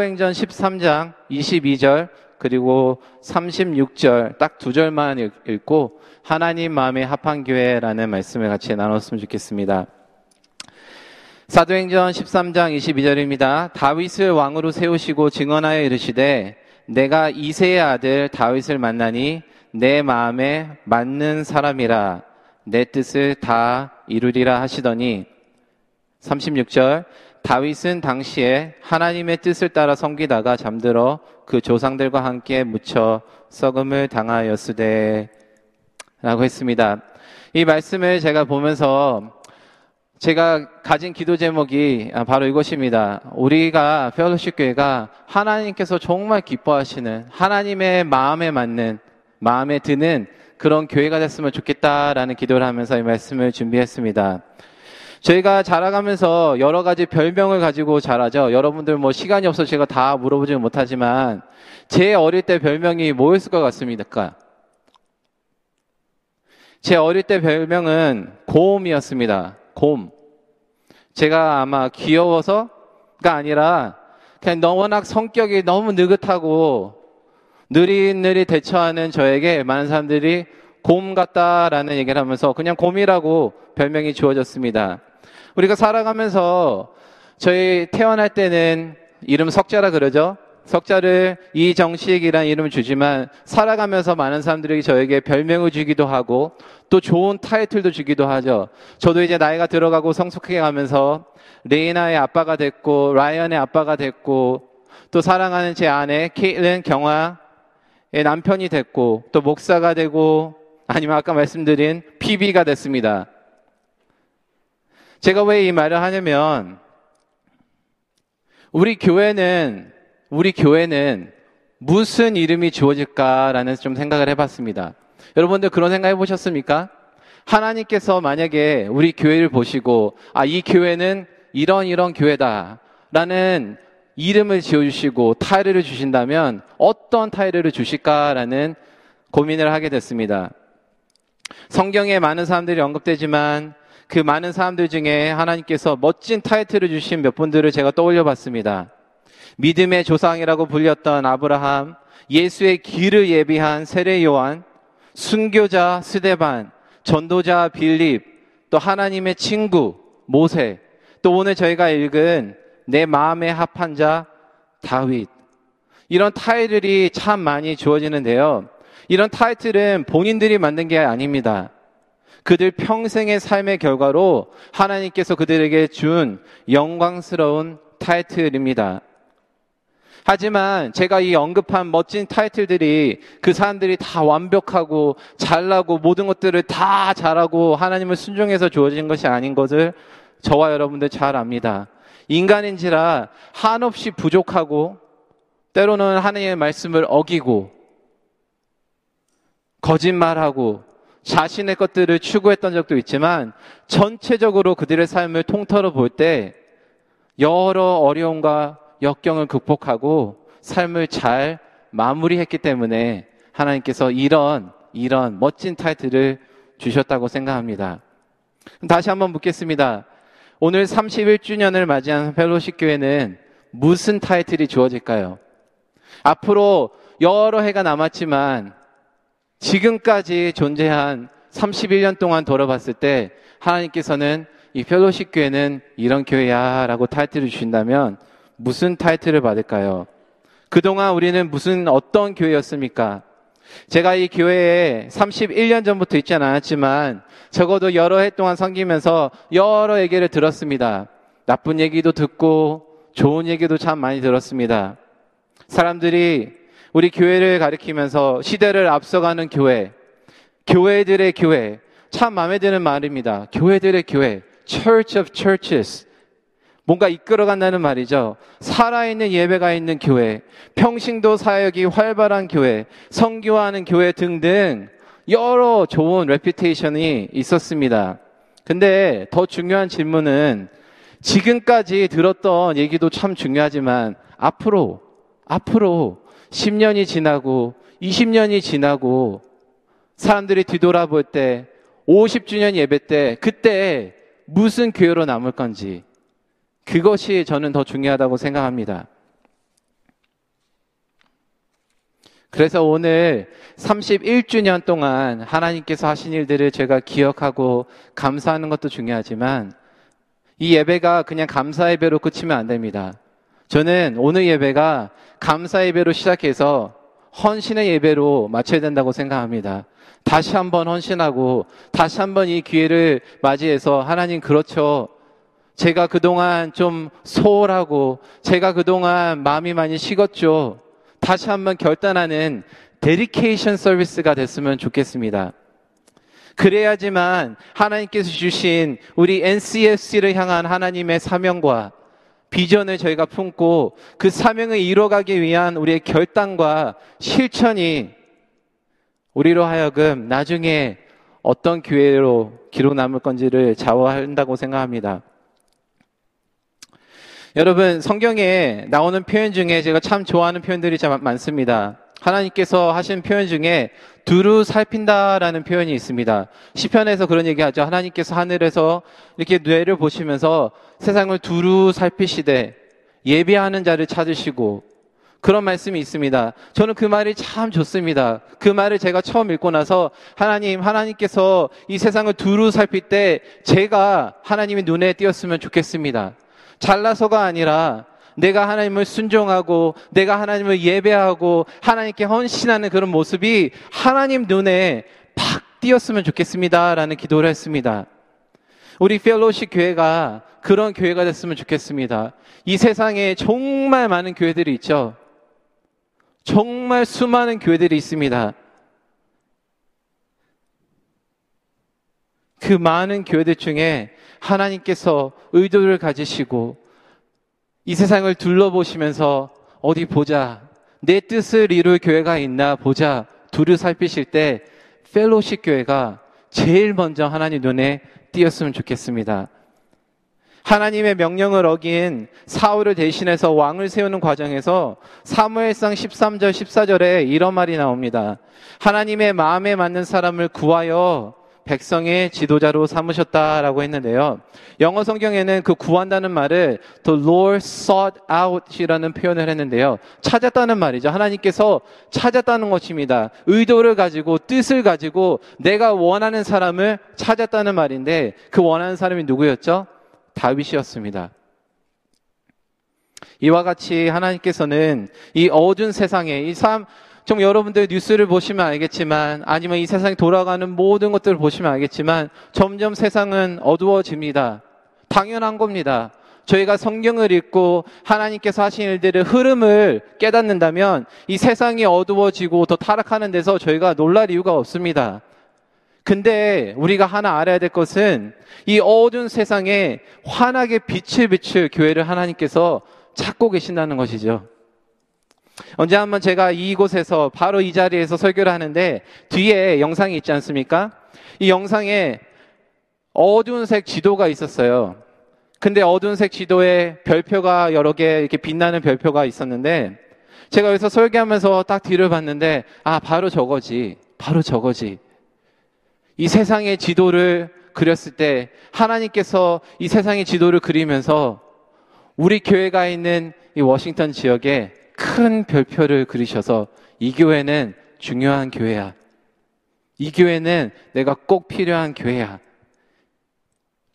사도행전 13장 22절 그리고 36절 딱 두 절만 읽고 하나님 마음의 합한 교회라는 말씀을 같이 나눴으면 좋겠습니다. 사도행전 13장 22절입니다. 다윗을 왕으로 세우시고 증언하여 이르시되 내가 이세의 아들 다윗을 만나니 내 마음에 맞는 사람이라 내 뜻을 다 이루리라 하시더니 36절 다윗은 당시에 하나님의 뜻을 따라 섬기다가 잠들어 그 조상들과 함께 묻혀 썩음을 당하였으되 라고 했습니다. 이 말씀을 제가 보면서 제가 가진 기도 제목이 바로 이것입니다. 우리가 페어로십 교회가 하나님께서 정말 기뻐하시는 하나님의 마음에 맞는 마음에 드는 그런 교회가 됐으면 좋겠다라는 기도를 하면서 이 말씀을 준비했습니다. 저희가 자라가면서 여러 가지 별명을 가지고 자라죠. 여러분들 뭐 시간이 없어 제가 다 물어보지는 못하지만 제 어릴 때 별명이 뭐였을 것 같습니까? 제 어릴 때 별명은 곰이었습니다. 곰. 제가 아마 귀여워서가 아니라 그냥 워낙 성격이 너무 느긋하고 느릿느릿 대처하는 저에게 많은 사람들이 곰 같다라는 얘기를 하면서 그냥 곰이라고 별명이 주어졌습니다. 우리가 살아가면서 저희 태어날 때는 이름 석자라 그러죠. 석자를 이정식이라는 이름을 주지만 살아가면서 많은 사람들이 저에게 별명을 주기도 하고 또 좋은 타이틀도 주기도 하죠. 저도 이제 나이가 들어가고 성숙해 가면서 레이나의 아빠가 됐고 라이언의 아빠가 됐고 또 사랑하는 제 아내 케이tlin 경화의 남편이 됐고 또 목사가 되고 아니면 아까 말씀드린 PB가 됐습니다. 제가 왜 이 말을 하냐면 우리 교회는 우리 교회는 무슨 이름이 주어질까라는 좀 생각을 해봤습니다. 여러분들 그런 생각 해보셨습니까? 하나님께서 만약에 우리 교회를 보시고, 아, 이 교회는 이런 이런 교회다. 라는 이름을 지어주시고 타이틀을 주신다면 어떤 타이틀을 주실까라는 고민을 하게 됐습니다. 성경에 많은 사람들이 언급되지만 그 많은 사람들 중에 하나님께서 멋진 타이틀을 주신 몇 분들을 제가 떠올려 봤습니다. 믿음의 조상이라고 불렸던 아브라함, 예수의 길을 예비한 세례 요한, 순교자 스데반, 전도자 빌립, 또 하나님의 친구 모세, 또 오늘 저희가 읽은 내 마음에 합한 자 다윗. 이런 타이틀이 참 많이 주어지는데요. 이런 타이틀은 본인들이 만든 게 아닙니다. 그들 평생의 삶의 결과로 하나님께서 그들에게 준 영광스러운 타이틀입니다. 하지만 제가 이 언급한 멋진 타이틀들이 그 사람들이 다 완벽하고 잘나고 모든 것들을 다 잘하고 하나님을 순종해서 주어진 것이 아닌 것을 저와 여러분들 잘 압니다. 인간인지라 한없이 부족하고 때로는 하나님의 말씀을 어기고 거짓말하고 자신의 것들을 추구했던 적도 있지만 전체적으로 그들의 삶을 통틀어 볼 때 여러 어려움과 역경을 극복하고 삶을 잘 마무리했기 때문에 하나님께서 이런 이런 멋진 타이틀을 주셨다고 생각합니다. 다시 한번 묻겠습니다. 오늘 31주년을 맞이한 펠로시 교회는 무슨 타이틀이 주어질까요? 앞으로 여러 해가 남았지만 지금까지 존재한 31년 동안 돌아봤을 때 하나님께서는 이 펠로시 교회는 이런 교회야 라고 타이틀을 주신다면 무슨 타이틀을 받을까요? 그동안 우리는 무슨 어떤 교회였습니까? 제가 이 교회에 31년 전부터 있지 않았지만 적어도 여러 해 동안 섬기면서 여러 얘기를 들었습니다. 나쁜 얘기도 듣고 좋은 얘기도 참 많이 들었습니다. 사람들이 우리 교회를 가리키면서 시대를 앞서가는 교회, 교회들의 교회, 참 마음에 드는 말입니다. 교회들의 교회, Church of Churches. 뭔가 이끌어간다는 말이죠. 살아있는 예배가 있는 교회, 평신도 사역이 활발한 교회, 성교하는 교회 등등 여러 좋은 레피테이션이 있었습니다. 근데 더 중요한 질문은 지금까지 들었던 얘기도 참 중요하지만 앞으로, 앞으로 10년이 지나고 20년이 지나고 사람들이 뒤돌아볼 때 50주년 예배 때 그때 무슨 교회로 남을 건지 그것이 저는 더 중요하다고 생각합니다. 그래서 오늘 31주년 동안 하나님께서 하신 일들을 제가 기억하고 감사하는 것도 중요하지만 이 예배가 그냥 감사 예배로 끝이면 안 됩니다. 저는 오늘 예배가 감사 예배로 시작해서 헌신의 예배로 마쳐야 된다고 생각합니다. 다시 한번 헌신하고 다시 한번 이 기회를 맞이해서 하나님 그렇죠. 제가 그동안 좀 소홀하고 제가 그동안 마음이 많이 식었죠. 다시 한번 결단하는 데리케이션 서비스가 됐으면 좋겠습니다. 그래야지만 하나님께서 주신 우리 NCFC를 향한 하나님의 사명과 비전을 저희가 품고 그 사명을 이뤄가기 위한 우리의 결단과 실천이 우리로 하여금 나중에 어떤 기회로 기록 남을 건지를 좌우한다고 생각합니다. 여러분, 성경에 나오는 표현 중에 제가 참 좋아하는 표현들이 참 많습니다. 하나님께서 하신 표현 중에 두루 살핀다라는 표현이 있습니다. 시편에서 그런 얘기하죠. 하나님께서 하늘에서 이렇게 뇌를 보시면서 세상을 두루 살피시되 예배하는 자를 찾으시고 그런 말씀이 있습니다. 저는 그 말이 참 좋습니다. 그 말을 제가 처음 읽고 나서 하나님, 하나님께서 이 세상을 두루 살필 때 제가 하나님의 눈에 띄었으면 좋겠습니다. 잘나서가 아니라 내가 하나님을 순종하고 내가 하나님을 예배하고 하나님께 헌신하는 그런 모습이 하나님 눈에 팍 띄었으면 좋겠습니다라는 기도를 했습니다. 우리 펠로시 교회가 그런 교회가 됐으면 좋겠습니다. 이 세상에 정말 많은 교회들이 있죠. 정말 수많은 교회들이 있습니다. 그 많은 교회들 중에 하나님께서 의도를 가지시고 이 세상을 둘러보시면서 어디 보자. 내 뜻을 이룰 교회가 있나 보자. 두루 살피실 때 펠로십 교회가 제일 먼저 하나님 눈에 띄었으면 좋겠습니다. 하나님의 명령을 어긴 사울을 대신해서 왕을 세우는 과정에서 사무엘상 13절 14절에 이런 말이 나옵니다. 하나님의 마음에 맞는 사람을 구하여 백성의 지도자로 삼으셨다라고 했는데요. 영어 성경에는 그 구한다는 말을 the Lord sought out이라는 표현을 했는데요. 찾았다는 말이죠. 하나님께서 찾았다는 것입니다. 의도를 가지고 뜻을 가지고 내가 원하는 사람을 찾았다는 말인데 그 원하는 사람이 누구였죠? 다윗이었습니다. 이와 같이 하나님께서는 이 어두운 세상에 이 삶, 좀 여러분들 뉴스를 보시면 알겠지만 아니면 이 세상에 돌아가는 모든 것들을 보시면 알겠지만 점점 세상은 어두워집니다. 당연한 겁니다. 저희가 성경을 읽고 하나님께서 하신 일들의 흐름을 깨닫는다면 이 세상이 어두워지고 더 타락하는 데서 저희가 놀랄 이유가 없습니다. 근데 우리가 하나 알아야 될 것은 이 어두운 세상에 환하게 빛을 비출 교회를 하나님께서 찾고 계신다는 것이죠. 언제 한번 제가 이곳에서 바로 이 자리에서 설교를 하는데 뒤에 영상이 있지 않습니까? 이 영상에 어두운 색 지도가 있었어요. 근데 어두운 색 지도에 별표가 여러 개 이렇게 빛나는 별표가 있었는데 제가 여기서 설교하면서 딱 뒤를 봤는데 아, 바로 저거지. 바로 저거지. 이 세상의 지도를 그렸을 때 하나님께서 이 세상의 지도를 그리면서 우리 교회가 있는 이 워싱턴 지역에 큰 별표를 그리셔서 이 교회는 중요한 교회야. 이 교회는 내가 꼭 필요한 교회야.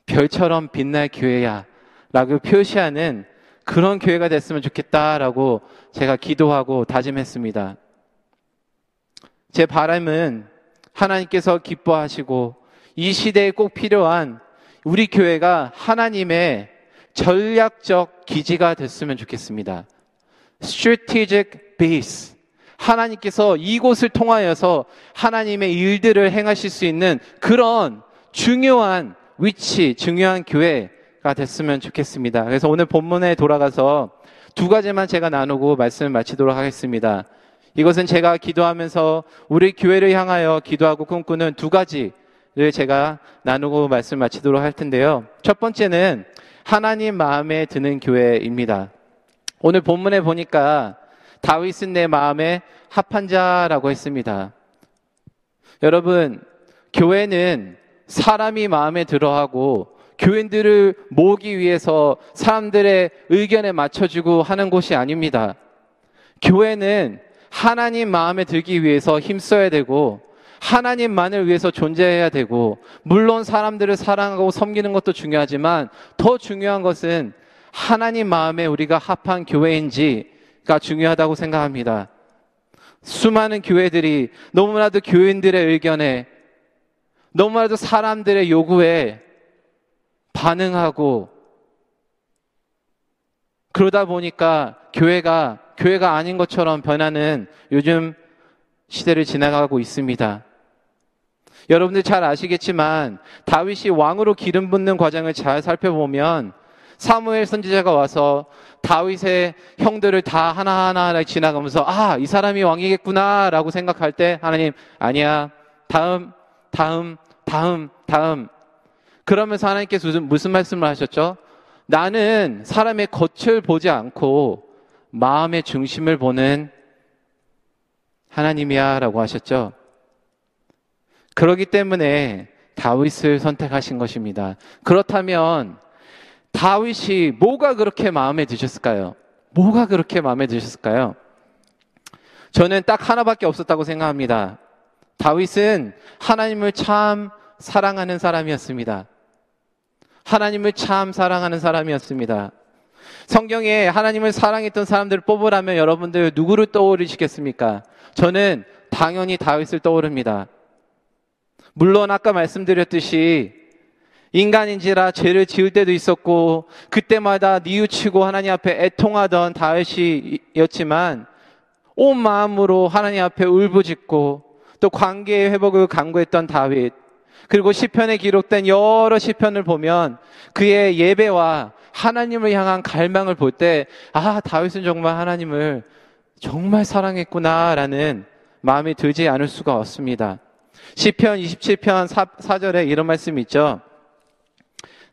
별처럼 빛날 교회야. 라고 표시하는 그런 교회가 됐으면 좋겠다라고 제가 기도하고 다짐했습니다. 제 바람은 하나님께서 기뻐하시고 이 시대에 꼭 필요한 우리 교회가 하나님의 전략적 기지가 됐으면 좋겠습니다. Strategic base. 하나님께서 이곳을 통하여서 하나님의 일들을 행하실 수 있는 그런 중요한 위치, 중요한 교회가 됐으면 좋겠습니다. 그래서 오늘 본문에 돌아가서 두 가지만 제가 나누고 말씀을 마치도록 하겠습니다. 이것은 제가 기도하면서 우리 교회를 향하여 기도하고 꿈꾸는 두 가지를 제가 나누고 말씀 마치도록 할 텐데요. 첫 번째는 하나님 마음에 드는 교회입니다. 오늘 본문에 보니까 다윗은 내 마음에 합한 자라고 했습니다. 여러분, 교회는 사람이 마음에 들어하고 교인들을 모으기 위해서 사람들의 의견에 맞춰주고 하는 곳이 아닙니다. 교회는 하나님 마음에 들기 위해서 힘써야 되고 하나님만을 위해서 존재해야 되고 물론 사람들을 사랑하고 섬기는 것도 중요하지만 더 중요한 것은 하나님 마음에 우리가 합한 교회인지가 중요하다고 생각합니다. 수많은 교회들이 너무나도 교인들의 의견에 너무나도 사람들의 요구에 반응하고 그러다 보니까 교회가 교회가 아닌 것처럼 변하는 요즘 시대를 지나가고 있습니다. 여러분들 잘 아시겠지만 다윗이 왕으로 기름 붓는 과정을 잘 살펴보면 사무엘 선지자가 와서 다윗의 형들을 다 하나하나 지나가면서 아, 이 사람이 왕이겠구나라고 생각할 때 하나님 아니야. 다음 다음 다음 다음 그러면서 하나님께서 무슨, 무슨 말씀을 하셨죠? 나는 사람의 겉을 보지 않고 마음의 중심을 보는 하나님이야 라고 하셨죠. 그러기 때문에 다윗을 선택하신 것입니다. 그렇다면 다윗이 뭐가 그렇게 마음에 드셨을까요? 뭐가 그렇게 마음에 드셨을까요? 저는 딱 하나밖에 없었다고 생각합니다. 다윗은 하나님을 참 사랑하는 사람이었습니다. 하나님을 참 사랑하는 사람이었습니다. 성경에 하나님을 사랑했던 사람들을 뽑으라면 여러분들 누구를 떠오르시겠습니까? 저는 당연히 다윗을 떠오릅니다. 물론 아까 말씀드렸듯이 인간인지라 죄를 지을 때도 있었고 그때마다 뉘우치고 하나님 앞에 애통하던 다윗이었지만 온 마음으로 하나님 앞에 울부짖고 또 관계의 회복을 강구했던 다윗 그리고 시편에 기록된 여러 시편을 보면 그의 예배와 하나님을 향한 갈망을 볼 때, 아, 다윗은 정말 하나님을 정말 사랑했구나라는 마음이 들지 않을 수가 없습니다. 시편 27편 4, 절에 이런 말씀이 있죠.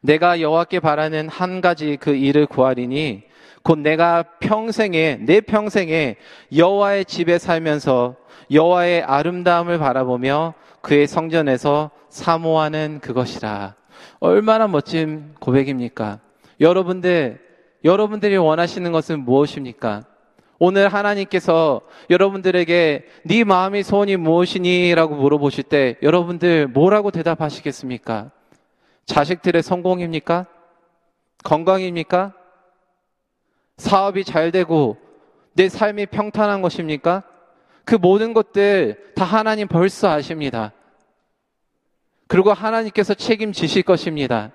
내가 여호와께 바라는 한 가지 그 일을 구하리니 곧 내가 평생에 내 평생에 여호와의 집에 살면서 여호와의 아름다움을 바라보며 그의 성전에서 사모하는 그것이라. 얼마나 멋진 고백입니까? 여러분들, 여러분들이 원하시는 것은 무엇입니까? 오늘 하나님께서 여러분들에게 네 마음의 소원이 무엇이니? 라고 물어보실 때 여러분들 뭐라고 대답하시겠습니까? 자식들의 성공입니까? 건강입니까? 사업이 잘 되고 내 삶이 평탄한 것입니까? 그 모든 것들 다 하나님 벌써 아십니다. 그리고 하나님께서 책임지실 것입니다.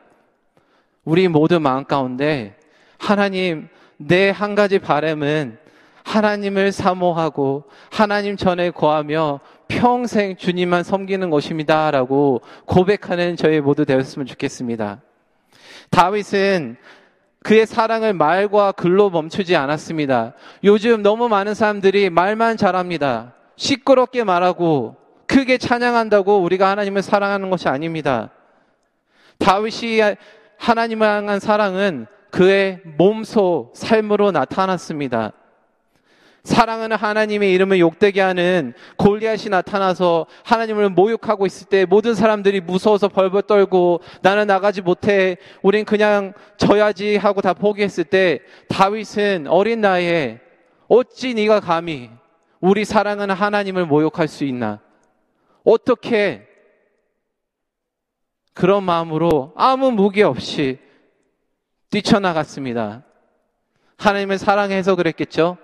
우리 모두 마음 가운데 하나님 내 한 가지 바램은 하나님을 사모하고 하나님 전에 거하며 평생 주님만 섬기는 것입니다. 라고 고백하는 저희 모두 되었으면 좋겠습니다. 다윗은 그의 사랑을 말과 글로 멈추지 않았습니다. 요즘 너무 많은 사람들이 말만 잘합니다. 시끄럽게 말하고 크게 찬양한다고 우리가 하나님을 사랑하는 것이 아닙니다. 다윗이 하나님을 향한 사랑은 그의 몸소 삶으로 나타났습니다. 사랑하는 하나님의 이름을 욕되게 하는 골리앗이 나타나서 하나님을 모욕하고 있을 때 모든 사람들이 무서워서 벌벌 떨고 나는 나가지 못해 우린 그냥 져야지 하고 다 포기했을 때 다윗은 어린 나이에 어찌 네가 감히 우리 사랑하는 하나님을 모욕할 수 있나? 어떻게 그런 마음으로 아무 무기 없이 뛰쳐나갔습니다. 하나님을 사랑해서 그랬겠죠?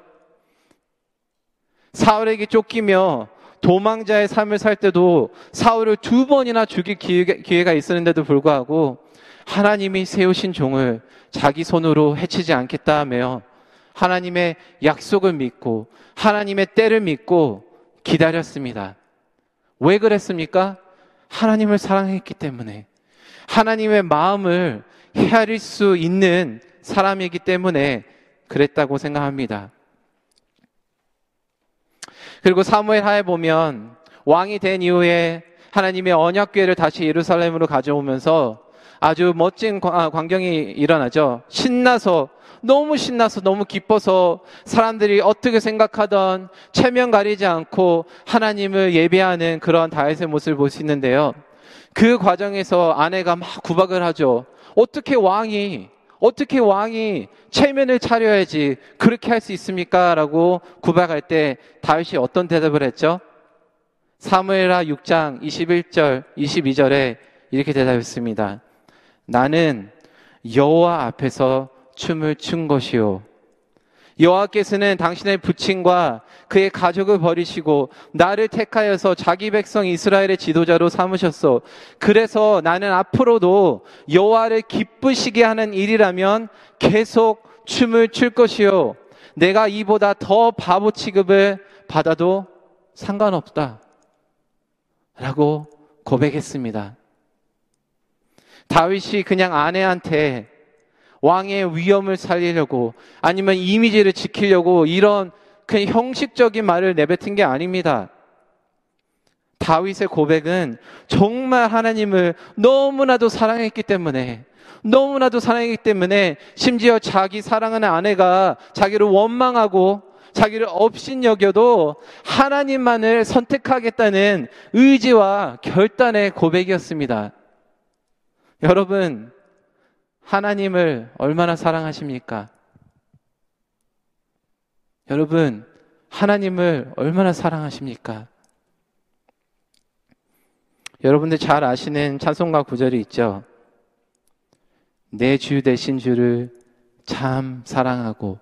사울에게 쫓기며 도망자의 삶을 살 때도 사울을 두 번이나 죽일 기회가 있었는데도 불구하고 하나님이 세우신 종을 자기 손으로 해치지 않겠다 하며 하나님의 약속을 믿고 하나님의 때를 믿고 기다렸습니다. 왜 그랬습니까? 하나님을 사랑했기 때문에 하나님의 마음을 헤아릴 수 있는 사람이기 때문에 그랬다고 생각합니다. 그리고 사무엘 하에 보면 왕이 된 이후에 하나님의 언약궤를 다시 예루살렘으로 가져오면서 아주 멋진 아, 광경이 일어나죠. 신나서 너무 신나서 너무 기뻐서 사람들이 어떻게 생각하던 체면 가리지 않고 하나님을 예배하는 그런 다윗의 모습을 볼 수 있는데요. 그 과정에서 아내가 막 구박을 하죠. 어떻게 왕이 어떻게 왕이 체면을 차려야지 그렇게 할 수 있습니까? 라고 구박할 때 다윗이 어떤 대답을 했죠? 사무엘하 6장 21절, 22절에 이렇게 대답했습니다. 나는 여호와 앞에서 춤을 춘 것이요. 여호와께서는 당신의 부친과 그의 가족을 버리시고 나를 택하여서 자기 백성 이스라엘의 지도자로 삼으셨어. 그래서 나는 앞으로도 여호와를 기쁘시게 하는 일이라면 계속 춤을 출 것이요. 내가 이보다 더 바보 취급을 받아도 상관없다. 라고 고백했습니다. 다윗이 그냥 아내한테 왕의 위엄을 살리려고 아니면 이미지를 지키려고 이런 그냥 형식적인 말을 내뱉은 게 아닙니다. 다윗의 고백은 정말 하나님을 너무나도 사랑했기 때문에 너무나도 사랑했기 때문에 심지어 자기 사랑하는 아내가 자기를 원망하고 자기를 업신여겨도 하나님만을 선택하겠다는 의지와 결단의 고백이었습니다. 여러분, 하나님을 얼마나 사랑하십니까? 여러분, 하나님을 얼마나 사랑하십니까? 여러분들 잘 아시는 찬송가 구절이 있죠. 내주 되신 주를 참 사랑하고.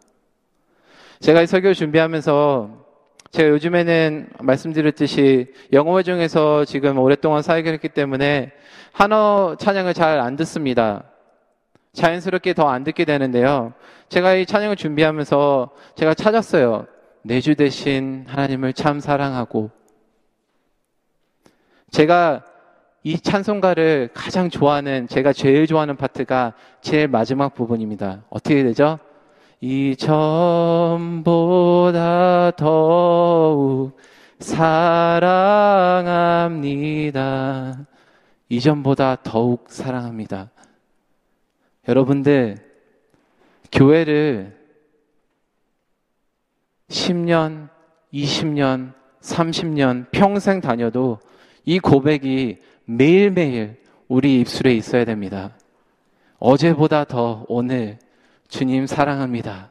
제가 이 설교 준비하면서 제가 요즘에는 말씀드렸듯이 영어 중에서 지금 오랫동안 사역을 했기 때문에 한어 찬양을 잘 안 듣습니다. 자연스럽게 더 안 듣게 되는데요. 제가 이 찬양을 준비하면서 제가 찾았어요. 내 주 대신 하나님을 참 사랑하고 제가 이 찬송가를 가장 좋아하는 제가 제일 좋아하는 파트가 제일 마지막 부분입니다. 어떻게 되죠? 이전보다 더욱 사랑합니다. 이전보다 더욱 사랑합니다. 여러분들, 교회를 10년, 20년, 30년 평생 다녀도 이 고백이 매일매일 우리 입술에 있어야 됩니다. 어제보다 더 오늘 주님 사랑합니다.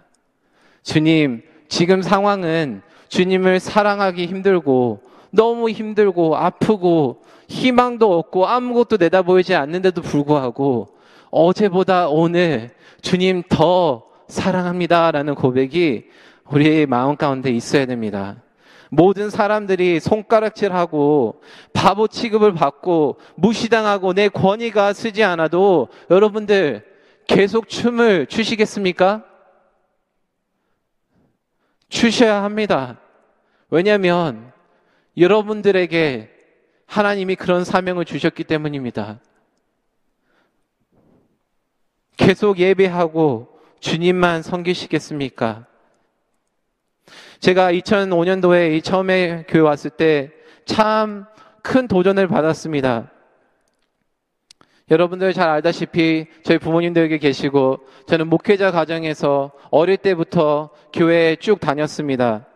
주님, 지금 상황은 주님을 사랑하기 힘들고 너무 힘들고 아프고 희망도 없고 아무것도 내다보이지 않는데도 불구하고 어제보다 오늘 주님 더 사랑합니다라는 고백이 우리의 마음 가운데 있어야 됩니다. 모든 사람들이 손가락질하고 바보 취급을 받고 무시당하고 내 권위가 쓰지 않아도 여러분들 계속 춤을 추시겠습니까? 추셔야 합니다. 왜냐하면 여러분들에게 하나님이 그런 사명을 주셨기 때문입니다. 계속 예배하고 주님만 섬기시겠습니까? 제가 2005년도에 처음에 교회 왔을 때 참 큰 도전을 받았습니다. 여러분들 잘 알다시피 저희 부모님도 여기 계시고 저는 목회자 가정에서 어릴 때부터 교회에 쭉 다녔습니다.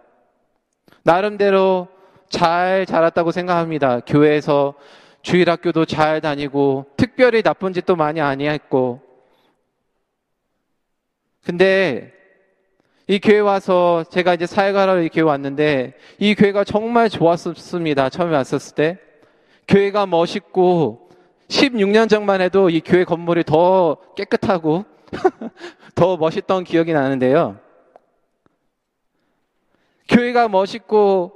나름대로 잘 자랐다고 생각합니다. 교회에서 주일학교도 잘 다니고 특별히 나쁜 짓도 많이 아니했고 근데 이 교회 와서 제가 이제 사회가로 이 교회 왔는데 이 교회가 정말 좋았습니다. 처음에 왔었을 때. 교회가 멋있고 16년 전만 해도 이 교회 건물이 더 깨끗하고 더 멋있던 기억이 나는데요. 교회가 멋있고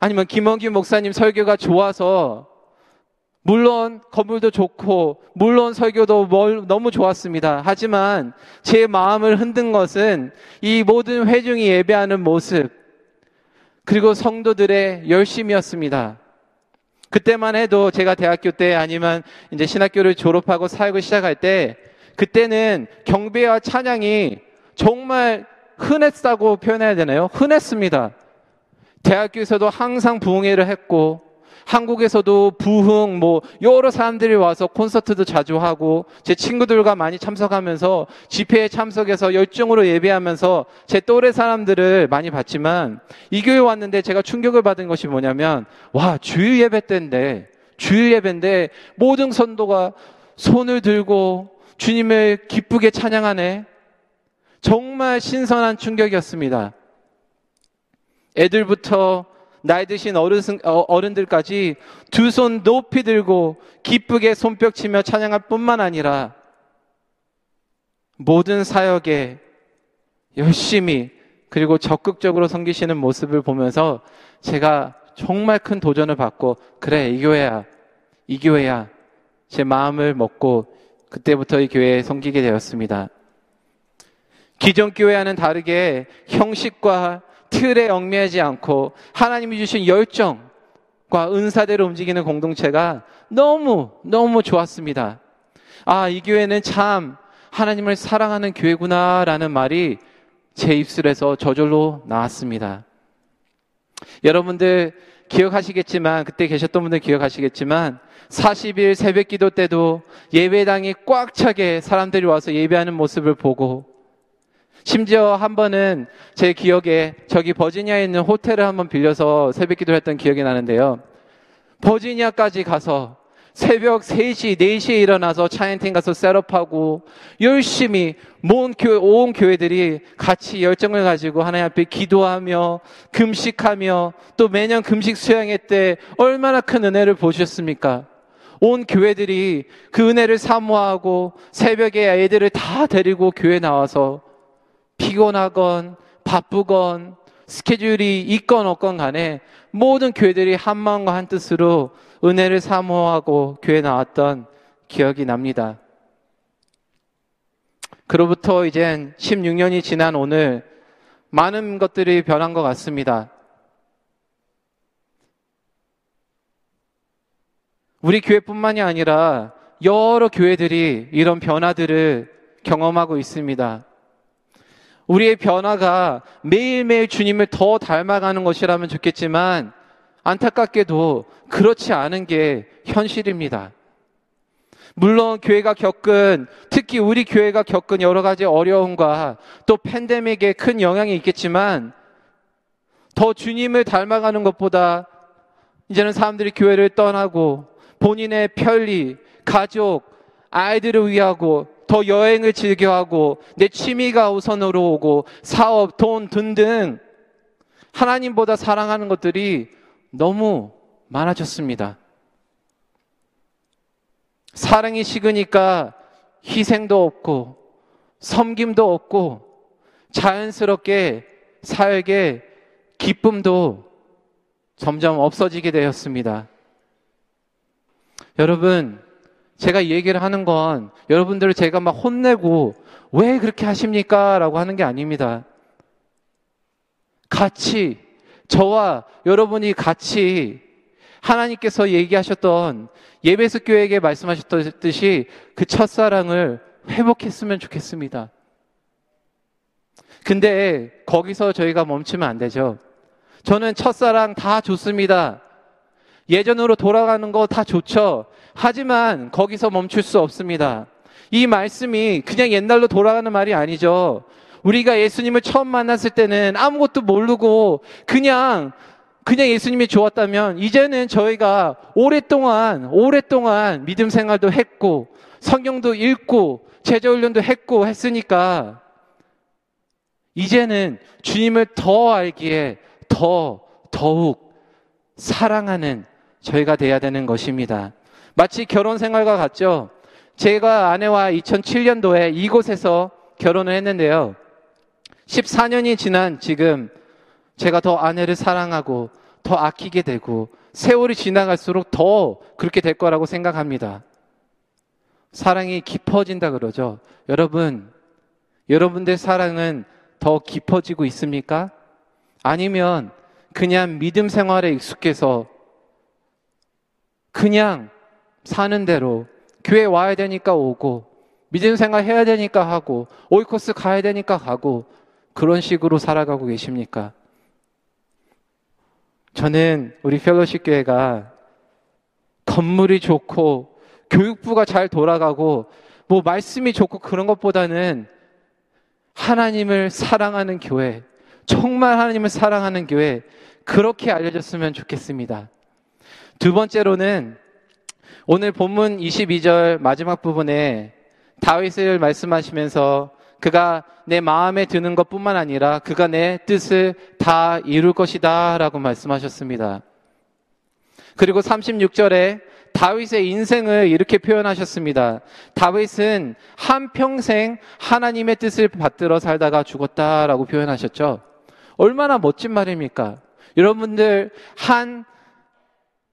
아니면 김원규 목사님 설교가 좋아서 물론 건물도 좋고 물론 설교도 너무 좋았습니다. 하지만 제 마음을 흔든 것은 이 모든 회중이 예배하는 모습 그리고 성도들의 열심이었습니다. 그때만 해도 제가 대학교 때 아니면 이제 신학교를 졸업하고 사역을 시작할 때 그때는 경배와 찬양이 정말 흔했다고 표현해야 되나요? 흔했습니다. 대학교에서도 항상 부흥회를 했고 한국에서도 부흥 뭐 여러 사람들이 와서 콘서트도 자주 하고 제 친구들과 많이 참석하면서 집회에 참석해서 열정으로 예배하면서 제 또래 사람들을 많이 봤지만 이 교회 왔는데 제가 충격을 받은 것이 뭐냐면 와 주일 예배 때인데 주일 예배인데 모든 선도가 손을 들고 주님을 기쁘게 찬양하네. 정말 신선한 충격이었습니다. 애들부터 나이 드신 어른, 어, 어른 들까지 두 손 높이 들고 기쁘게 손뼉 치며 찬양할 뿐만 아니라 모든 사역에 열심히 그리고 적극적으로 섬기시는 모습을 보면서 제가 정말 큰 도전을 받고 그래 이 교회야 이 교회야 제 마음을 먹고 그때부터 이 교회에 섬기게 되었습니다. 기존 교회와는 다르게 형식과 틀에 얽매이지 않고 하나님이 주신 열정과 은사대로 움직이는 공동체가 너무 너무 좋았습니다. 아, 이 교회는 참 하나님을 사랑하는 교회구나라는 말이 제 입술에서 저절로 나왔습니다. 여러분들 기억하시겠지만 그때 계셨던 분들 기억하시겠지만 40일 새벽 기도 때도 예배당이 꽉 차게 사람들이 와서 예배하는 모습을 보고 심지어 한 번은 제 기억에 저기 버지니아에 있는 호텔을 한번 빌려서 새벽 기도를 했던 기억이 나는데요. 버지니아까지 가서 새벽 3시, 4시에 일어나서 차인팅 가서 setup하고 열심히 온 교회, 온 교회들이 같이 열정을 가지고 하나님 앞에 기도하며 금식하며 또 매년 금식 수양회 때 얼마나 큰 은혜를 보셨습니까? 온 교회들이 그 은혜를 사모하고 새벽에 애들을 다 데리고 교회 나와서 피곤하건 바쁘건 스케줄이 있건 없건 간에 모든 교회들이 한 마음과 한 뜻으로 은혜를 사모하고 교회 나왔던 기억이 납니다. 그로부터 이젠 16년이 지난 오늘 많은 것들이 변한 것 같습니다. 우리 교회뿐만이 아니라 여러 교회들이 이런 변화들을 경험하고 있습니다. 우리의 변화가 매일매일 주님을 더 닮아가는 것이라면 좋겠지만 안타깝게도 그렇지 않은 게 현실입니다. 물론 교회가 겪은 특히 우리 교회가 겪은 여러 가지 어려움과 또 팬데믹에 큰 영향이 있겠지만 더 주님을 닮아가는 것보다 이제는 사람들이 교회를 떠나고 본인의 편리, 가족, 아이들을 위하고 더 여행을 즐겨하고 내 취미가 우선으로 오고 사업, 돈 등등 하나님보다 사랑하는 것들이 너무 많아졌습니다. 사랑이 식으니까 희생도 없고 섬김도 없고 자연스럽게 사역의 기쁨도 점점 없어지게 되었습니다. 여러분, 제가 이 얘기를 하는 건 여러분들을 제가 막 혼내고 왜 그렇게 하십니까? 라고 하는 게 아닙니다. 같이, 저와 여러분이 같이 하나님께서 얘기하셨던 예배스 교회에게 말씀하셨듯이 그 첫사랑을 회복했으면 좋겠습니다. 근데 거기서 저희가 멈추면 안 되죠. 저는 첫사랑 다 좋습니다. 예전으로 돌아가는 거 다 좋죠. 하지만 거기서 멈출 수 없습니다. 이 말씀이 그냥 옛날로 돌아가는 말이 아니죠. 우리가 예수님을 처음 만났을 때는 아무것도 모르고 그냥 그냥 예수님이 좋았다면 이제는 저희가 오랫동안 오랫동안 믿음 생활도 했고 성경도 읽고 제자 훈련도 했고 했으니까 이제는 주님을 더 알기에 더 더욱 사랑하는 저희가 돼야 되는 것입니다. 마치 결혼 생활과 같죠? 제가 아내와 2007년도에 이곳에서 결혼을 했는데요. 14년이 지난 지금 제가 더 아내를 사랑하고 더 아끼게 되고 세월이 지나갈수록 더 그렇게 될 거라고 생각합니다. 사랑이 깊어진다 그러죠. 여러분, 여러분들 사랑은 더 깊어지고 있습니까? 아니면 그냥 믿음 생활에 익숙해서 그냥 사는 대로 교회 와야 되니까 오고 믿음 생활 해야 되니까 하고 오이코스 가야 되니까 가고 그런 식으로 살아가고 계십니까? 저는 우리 펠로십 교회가 건물이 좋고 교육부가 잘 돌아가고 뭐 말씀이 좋고 그런 것보다는 하나님을 사랑하는 교회, 정말 하나님을 사랑하는 교회, 그렇게 알려졌으면 좋겠습니다. 두 번째로는 오늘 본문 22절 마지막 부분에 다윗을 말씀하시면서 그가 내 마음에 드는 것 뿐만 아니라 그가 내 뜻을 다 이룰 것이다 라고 말씀하셨습니다. 그리고 36절에 다윗의 인생을 이렇게 표현하셨습니다. 다윗은 한평생 하나님의 뜻을 받들어 살다가 죽었다라고 표현하셨죠. 얼마나 멋진 말입니까? 여러분들 한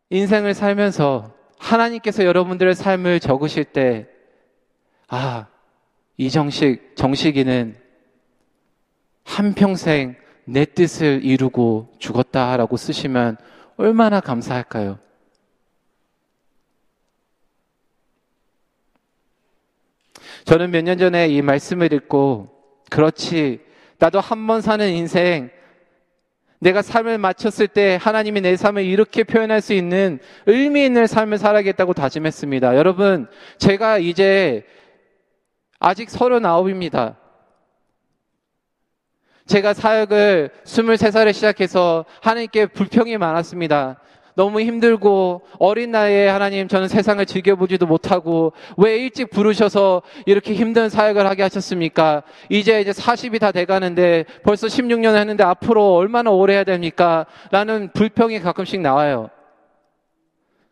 인생을 살면서 하나님께서 여러분들의 삶을 적으실 때, 아, 이정식, 정식이는 한평생 내 뜻을 이루고 죽었다라고 쓰시면 얼마나 감사할까요? 저는 몇 년 전에 이 말씀을 읽고, 그렇지, 나도 한 번 사는 인생, 내가 삶을 마쳤을 때 하나님이 내 삶을 이렇게 표현할 수 있는 의미 있는 삶을 살아야겠다고 다짐했습니다. 여러분, 제가 이제 아직 서른아홉입니다. 제가 사역을 23살에 시작해서 하나님께 불평이 많았습니다. 너무 힘들고 어린 나이에 하나님 저는 세상을 즐겨보지도 못하고 왜 일찍 부르셔서 이렇게 힘든 사역을 하게 하셨습니까? 이제 이제 40이 다 돼가는데 벌써 16년 했는데 앞으로 얼마나 오래 해야 됩니까? 라는 불평이 가끔씩 나와요.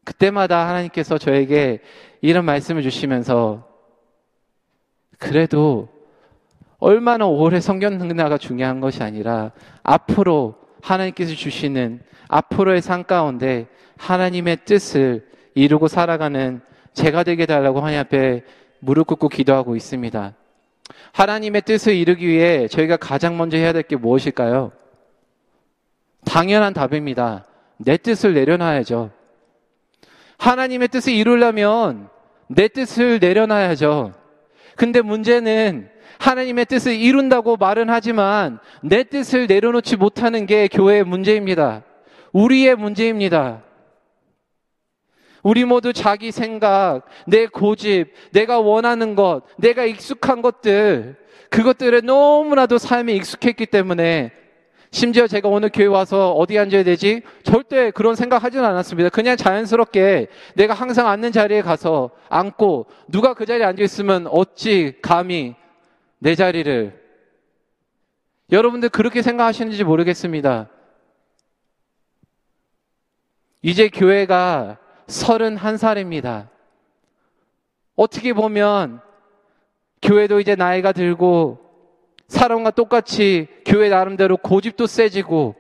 그때마다 하나님께서 저에게 이런 말씀을 주시면서 그래도 얼마나 오래 성경 능나가 중요한 것이 아니라 앞으로 하나님께서 주시는 앞으로의 삶 가운데 하나님의 뜻을 이루고 살아가는 제가 되게 달라고 하나님 앞에 무릎 꿇고 기도하고 있습니다. 하나님의 뜻을 이루기 위해 저희가 가장 먼저 해야 될 게 무엇일까요? 당연한 답입니다. 내 뜻을 내려놔야죠. 하나님의 뜻을 이루려면 내 뜻을 내려놔야죠. 근데 문제는 하나님의 뜻을 이룬다고 말은 하지만 내 뜻을 내려놓지 못하는 게 교회의 문제입니다. 우리의 문제입니다. 우리 모두 자기 생각, 내 고집, 내가 원하는 것, 내가 익숙한 것들, 그것들에 너무나도 삶에 익숙했기 때문에 심지어 제가 오늘 교회 와서 어디 앉아야 되지? 절대 그런 생각 하지는 않았습니다. 그냥 자연스럽게 내가 항상 앉는 자리에 가서 앉고 누가 그 자리에 앉아 있으면 어찌 감히 내 자리를 여러분들 그렇게 생각하시는지 모르겠습니다. 이제 교회가 31살입니다. 어떻게 보면 교회도 이제 나이가 들고 사람과 똑같이 교회 나름대로 고집도 세지고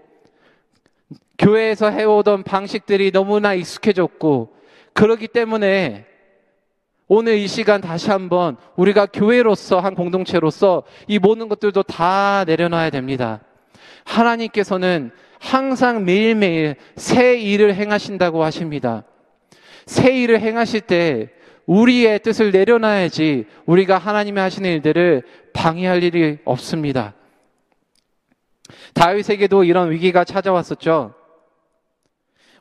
교회에서 해오던 방식들이 너무나 익숙해졌고 그러기 때문에 오늘 이 시간 다시 한번 우리가 교회로서 한 공동체로서 이 모든 것들도 다 내려놔야 됩니다. 하나님께서는 항상 매일매일 새 일을 행하신다고 하십니다. 새 일을 행하실 때 우리의 뜻을 내려놔야지 우리가 하나님이 하시는 일들을 방해할 일이 없습니다. 다윗에게도 이런 위기가 찾아왔었죠.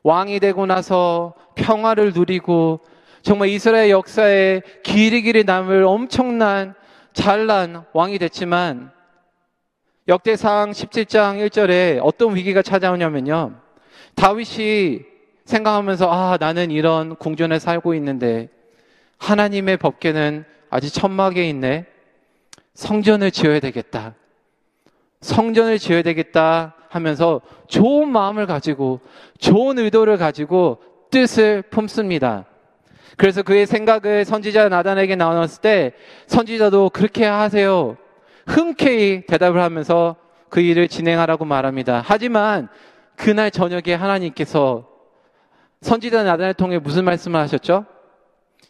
왕이 되고 나서 평화를 누리고 정말 이스라엘 역사에 길이 길이 남을 엄청난 잘난 왕이 됐지만 역대상 17장 1절에 어떤 위기가 찾아오냐면요. 다윗이 생각하면서 아, 나는 이런 궁전에 살고 있는데 하나님의 법계는 아직 천막에 있네. 성전을 지어야 되겠다. 성전을 지어야 되겠다 하면서 좋은 마음을 가지고 좋은 의도를 가지고 뜻을 품습니다. 그래서 그의 생각을 선지자 나단에게 나눴을 때 선지자도 그렇게 하세요. 흔쾌히 대답을 하면서 그 일을 진행하라고 말합니다. 하지만 그날 저녁에 하나님께서 선지자 나단을 통해 무슨 말씀을 하셨죠?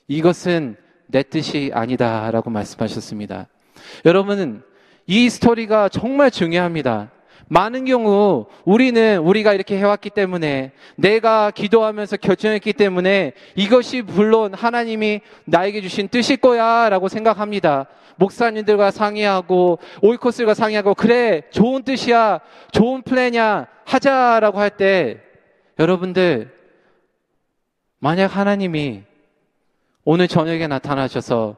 이것은 내 뜻이 아니다 라고 말씀하셨습니다. 여러분, 이 스토리가 정말 중요합니다. 많은 경우 우리는 우리가 이렇게 해왔기 때문에 내가 기도하면서 결정했기 때문에 이것이 물론 하나님이 나에게 주신 뜻일 거야 라고 생각합니다. 목사님들과 상의하고 오이코스과 상의하고 그래 좋은 뜻이야 좋은 플랜이야 하자라고 할 때 여러분들 만약 하나님이 오늘 저녁에 나타나셔서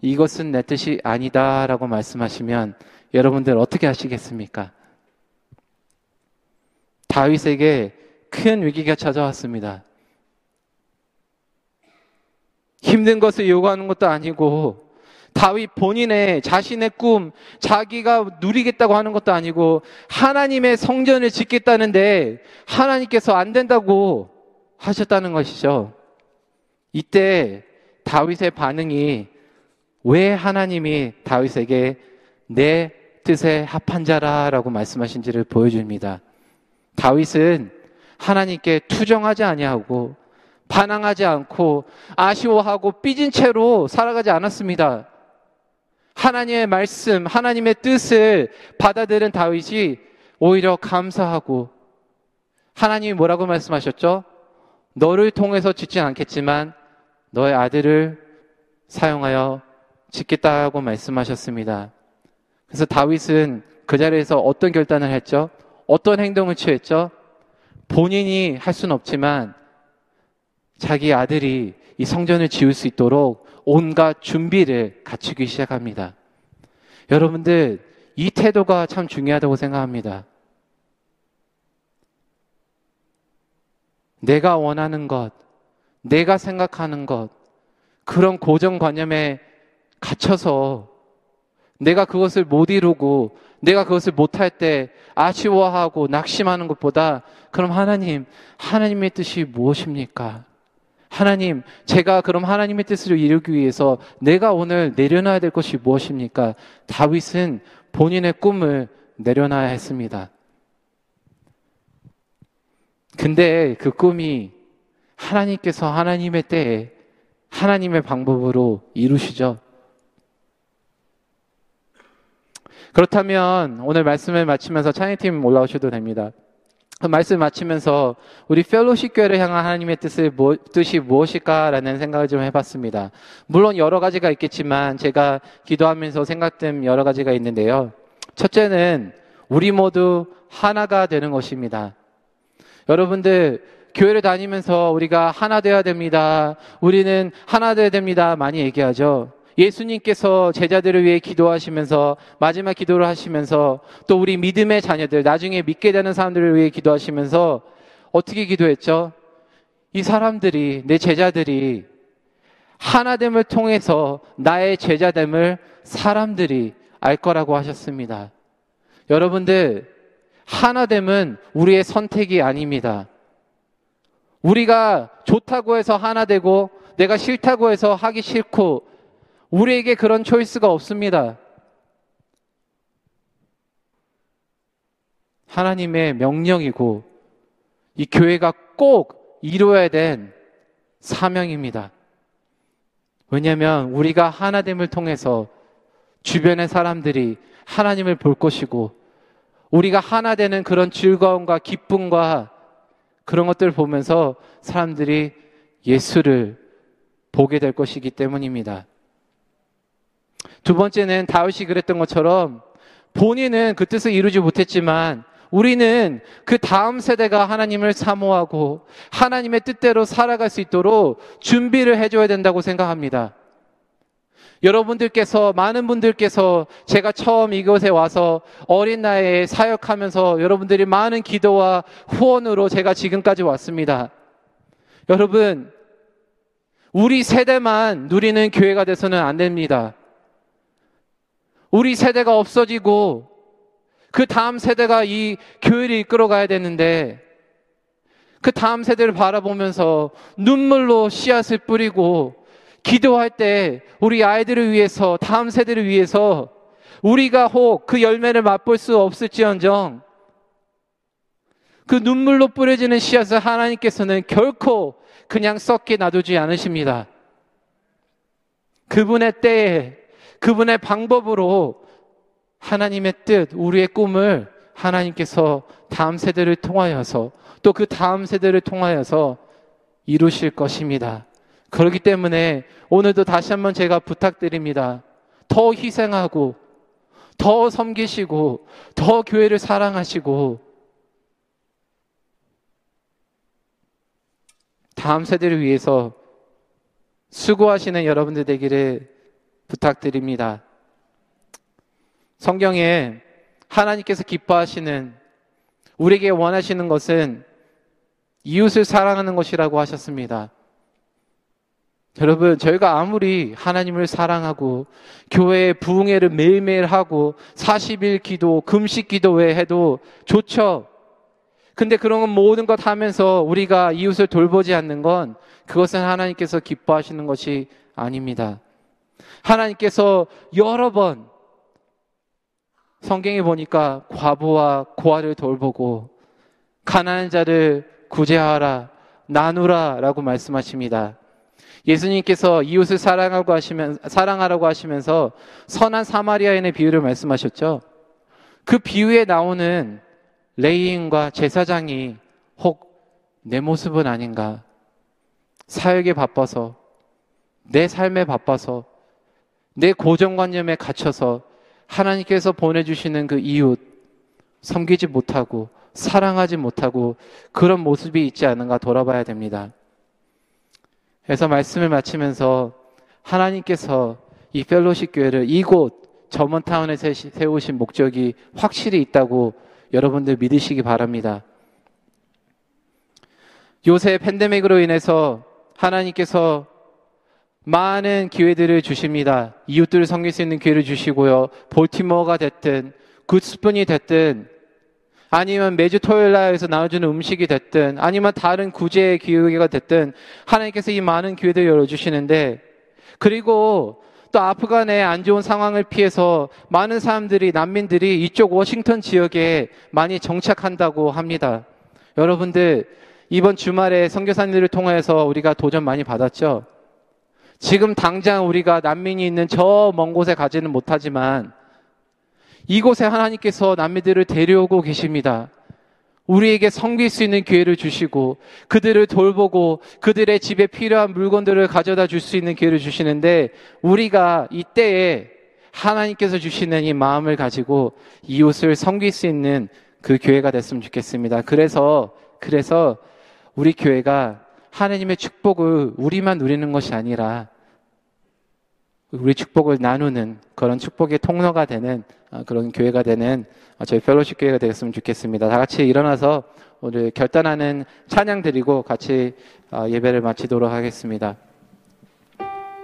이것은 내 뜻이 아니다라고 말씀하시면 여러분들 어떻게 하시겠습니까? 다윗에게 큰 위기가 찾아왔습니다. 힘든 것을 요구하는 것도 아니고 다윗 본인의 자신의 꿈, 자기가 누리겠다고 하는 것도 아니고 하나님의 성전을 짓겠다는데 하나님께서 안 된다고 하셨다는 것이죠. 이때 다윗의 반응이 왜 하나님이 다윗에게 내 뜻에 합한 자라라고 말씀하신지를 보여줍니다. 다윗은 하나님께 투정하지 아니하고 반항하지 않고 아쉬워하고 삐진 채로 살아가지 않았습니다. 하나님의 말씀, 하나님의 뜻을 받아들인 다윗이 오히려 감사하고 하나님이 뭐라고 말씀하셨죠? 너를 통해서 짓진 않겠지만 너의 아들을 사용하여 짓겠다고 말씀하셨습니다. 그래서 다윗은 그 자리에서 어떤 결단을 했죠? 어떤 행동을 취했죠? 본인이 할 수는 없지만 자기 아들이 이 성전을 지을 수 있도록 온갖 준비를 갖추기 시작합니다. 여러분들, 이 태도가 참 중요하다고 생각합니다. 내가 원하는 것, 내가 생각하는 것, 그런 고정관념에 갇혀서 내가 그것을 못 이루고 내가 그것을 못할 때 아쉬워하고 낙심하는 것보다 그럼 하나님, 하나님의 뜻이 무엇입니까? 하나님, 제가 그럼 하나님의 뜻을 이루기 위해서 내가 오늘 내려놔야 될 것이 무엇입니까? 다윗은 본인의 꿈을 내려놔야 했습니다. 근데 그 꿈이 하나님께서 하나님의 때에 하나님의 방법으로 이루시죠. 그렇다면 오늘 말씀을 마치면서 찬양팀 올라오셔도 됩니다. 그 말씀 마치면서 우리 펠로십 교회를 향한 하나님의 뜻을 뭐, 뜻이 무엇일까라는 생각을 좀 해봤습니다. 물론 여러 가지가 있겠지만 제가 기도하면서 생각된 여러 가지가 있는데요. 첫째는 우리 모두 하나가 되는 것입니다. 여러분들 교회를 다니면서 우리가 하나 되어야 됩니다. 우리는 하나 되어야 됩니다. 많이 얘기하죠. 예수님께서 제자들을 위해 기도하시면서 마지막 기도를 하시면서 또 우리 믿음의 자녀들, 나중에 믿게 되는 사람들을 위해 기도하시면서 어떻게 기도했죠? 이 사람들이, 내 제자들이 하나됨을 통해서 나의 제자됨을 사람들이 알 거라고 하셨습니다. 여러분들, 하나됨은 우리의 선택이 아닙니다. 우리가 좋다고 해서 하나 되고 내가 싫다고 해서 하기 싫고 우리에게 그런 초이스가 없습니다. 하나님의 명령이고 이 교회가 꼭 이루어야 된 사명입니다. 왜냐하면 우리가 하나됨을 통해서 주변의 사람들이 하나님을 볼 것이고 우리가 하나 되는 그런 즐거움과 기쁨과 그런 것들을 보면서 사람들이 예수를 보게 될 것이기 때문입니다. 두 번째는 다윗이 그랬던 것처럼 본인은 그 뜻을 이루지 못했지만 우리는 그 다음 세대가 하나님을 사모하고 하나님의 뜻대로 살아갈 수 있도록 준비를 해줘야 된다고 생각합니다. 여러분들께서, 많은 분들께서 제가 처음 이곳에 와서 어린 나이에 사역하면서 여러분들이 많은 기도와 후원으로 제가 지금까지 왔습니다. 여러분, 우리 세대만 누리는 교회가 돼서는 안 됩니다. 우리 세대가 없어지고 그 다음 세대가 이 교회를 이끌어 가야 되는데 그 다음 세대를 바라보면서 눈물로 씨앗을 뿌리고 기도할 때 우리 아이들을 위해서 다음 세대를 위해서 우리가 혹 그 열매를 맛볼 수 없을지언정 그 눈물로 뿌려지는 씨앗을 하나님께서는 결코 그냥 썩게 놔두지 않으십니다. 그분의 때에 그분의 방법으로 하나님의 뜻, 우리의 꿈을 하나님께서 다음 세대를 통하여서 또 그 다음 세대를 통하여서 이루실 것입니다. 그렇기 때문에 오늘도 다시 한번 제가 부탁드립니다. 더 희생하고, 더 섬기시고, 더 교회를 사랑하시고, 다음 세대를 위해서 수고하시는 여러분들 되기를 부탁드립니다. 성경에 하나님께서 기뻐하시는 우리에게 원하시는 것은 이웃을 사랑하는 것이라고 하셨습니다. 여러분, 저희가 아무리 하나님을 사랑하고 교회의 부흥회를 매일매일 하고 40일 기도, 금식 기도회 해도 좋죠. 근데 그런 건 모든 것 하면서 우리가 이웃을 돌보지 않는 건 그것은 하나님께서 기뻐하시는 것이 아닙니다. 하나님께서 여러 번 성경에 보니까 과부와 고아를 돌보고 가난한 자를 구제하라 나누라 라고 말씀하십니다. 예수님께서 이웃을 사랑하고 하시면 사랑하라고 하시면서 선한 사마리아인의 비유를 말씀하셨죠. 그 비유에 나오는 레이인과 제사장이 혹 내 모습은 아닌가? 사역에 바빠서 내 삶에 바빠서 내 고정관념에 갇혀서 하나님께서 보내주시는 그 이웃 섬기지 못하고 사랑하지 못하고 그런 모습이 있지 않은가 돌아봐야 됩니다. 그래서 말씀을 마치면서 하나님께서 이 펠로십 교회를 이곳 점원타운에 세우신 목적이 확실히 있다고 여러분들 믿으시기 바랍니다. 요새 팬데믹으로 인해서 하나님께서 많은 기회들을 주십니다. 이웃들을 섬길 수 있는 기회를 주시고요. 볼티모어가 됐든, 굿스푼이 됐든, 아니면 매주 토요일 날에서 나눠주는 음식이 됐든, 아니면 다른 구제의 기회가 됐든, 하나님께서 이 많은 기회들을 열어주시는데, 그리고 또 아프간의 안 좋은 상황을 피해서 많은 사람들이, 난민들이 이쪽 워싱턴 지역에 많이 정착한다고 합니다. 여러분들, 이번 주말에 선교사님들을 통해서 우리가 도전 많이 받았죠? 지금 당장 우리가 난민이 있는 저 먼 곳에 가지는 못하지만 이곳에 하나님께서 남미들을 데려오고 계십니다. 우리에게 섬길 수 있는 기회를 주시고 그들을 돌보고 그들의 집에 필요한 물건들을 가져다 줄 수 있는 기회를 주시는데 우리가 이때에 하나님께서 주시는 이 마음을 가지고 이웃을 섬길 수 있는 그 교회가 됐으면 좋겠습니다. 그래서 그래서 우리 교회가 하나님의 축복을 우리만 누리는 것이 아니라 우리 축복을 나누는 그런 축복의 통로가 되는 어, 그런 교회가 되는 어, 저희 펠로십 교회가 되었으면 좋겠습니다. 다 같이 일어나서 오늘 결단하는 찬양 드리고 같이 어, 예배를 마치도록 하겠습니다.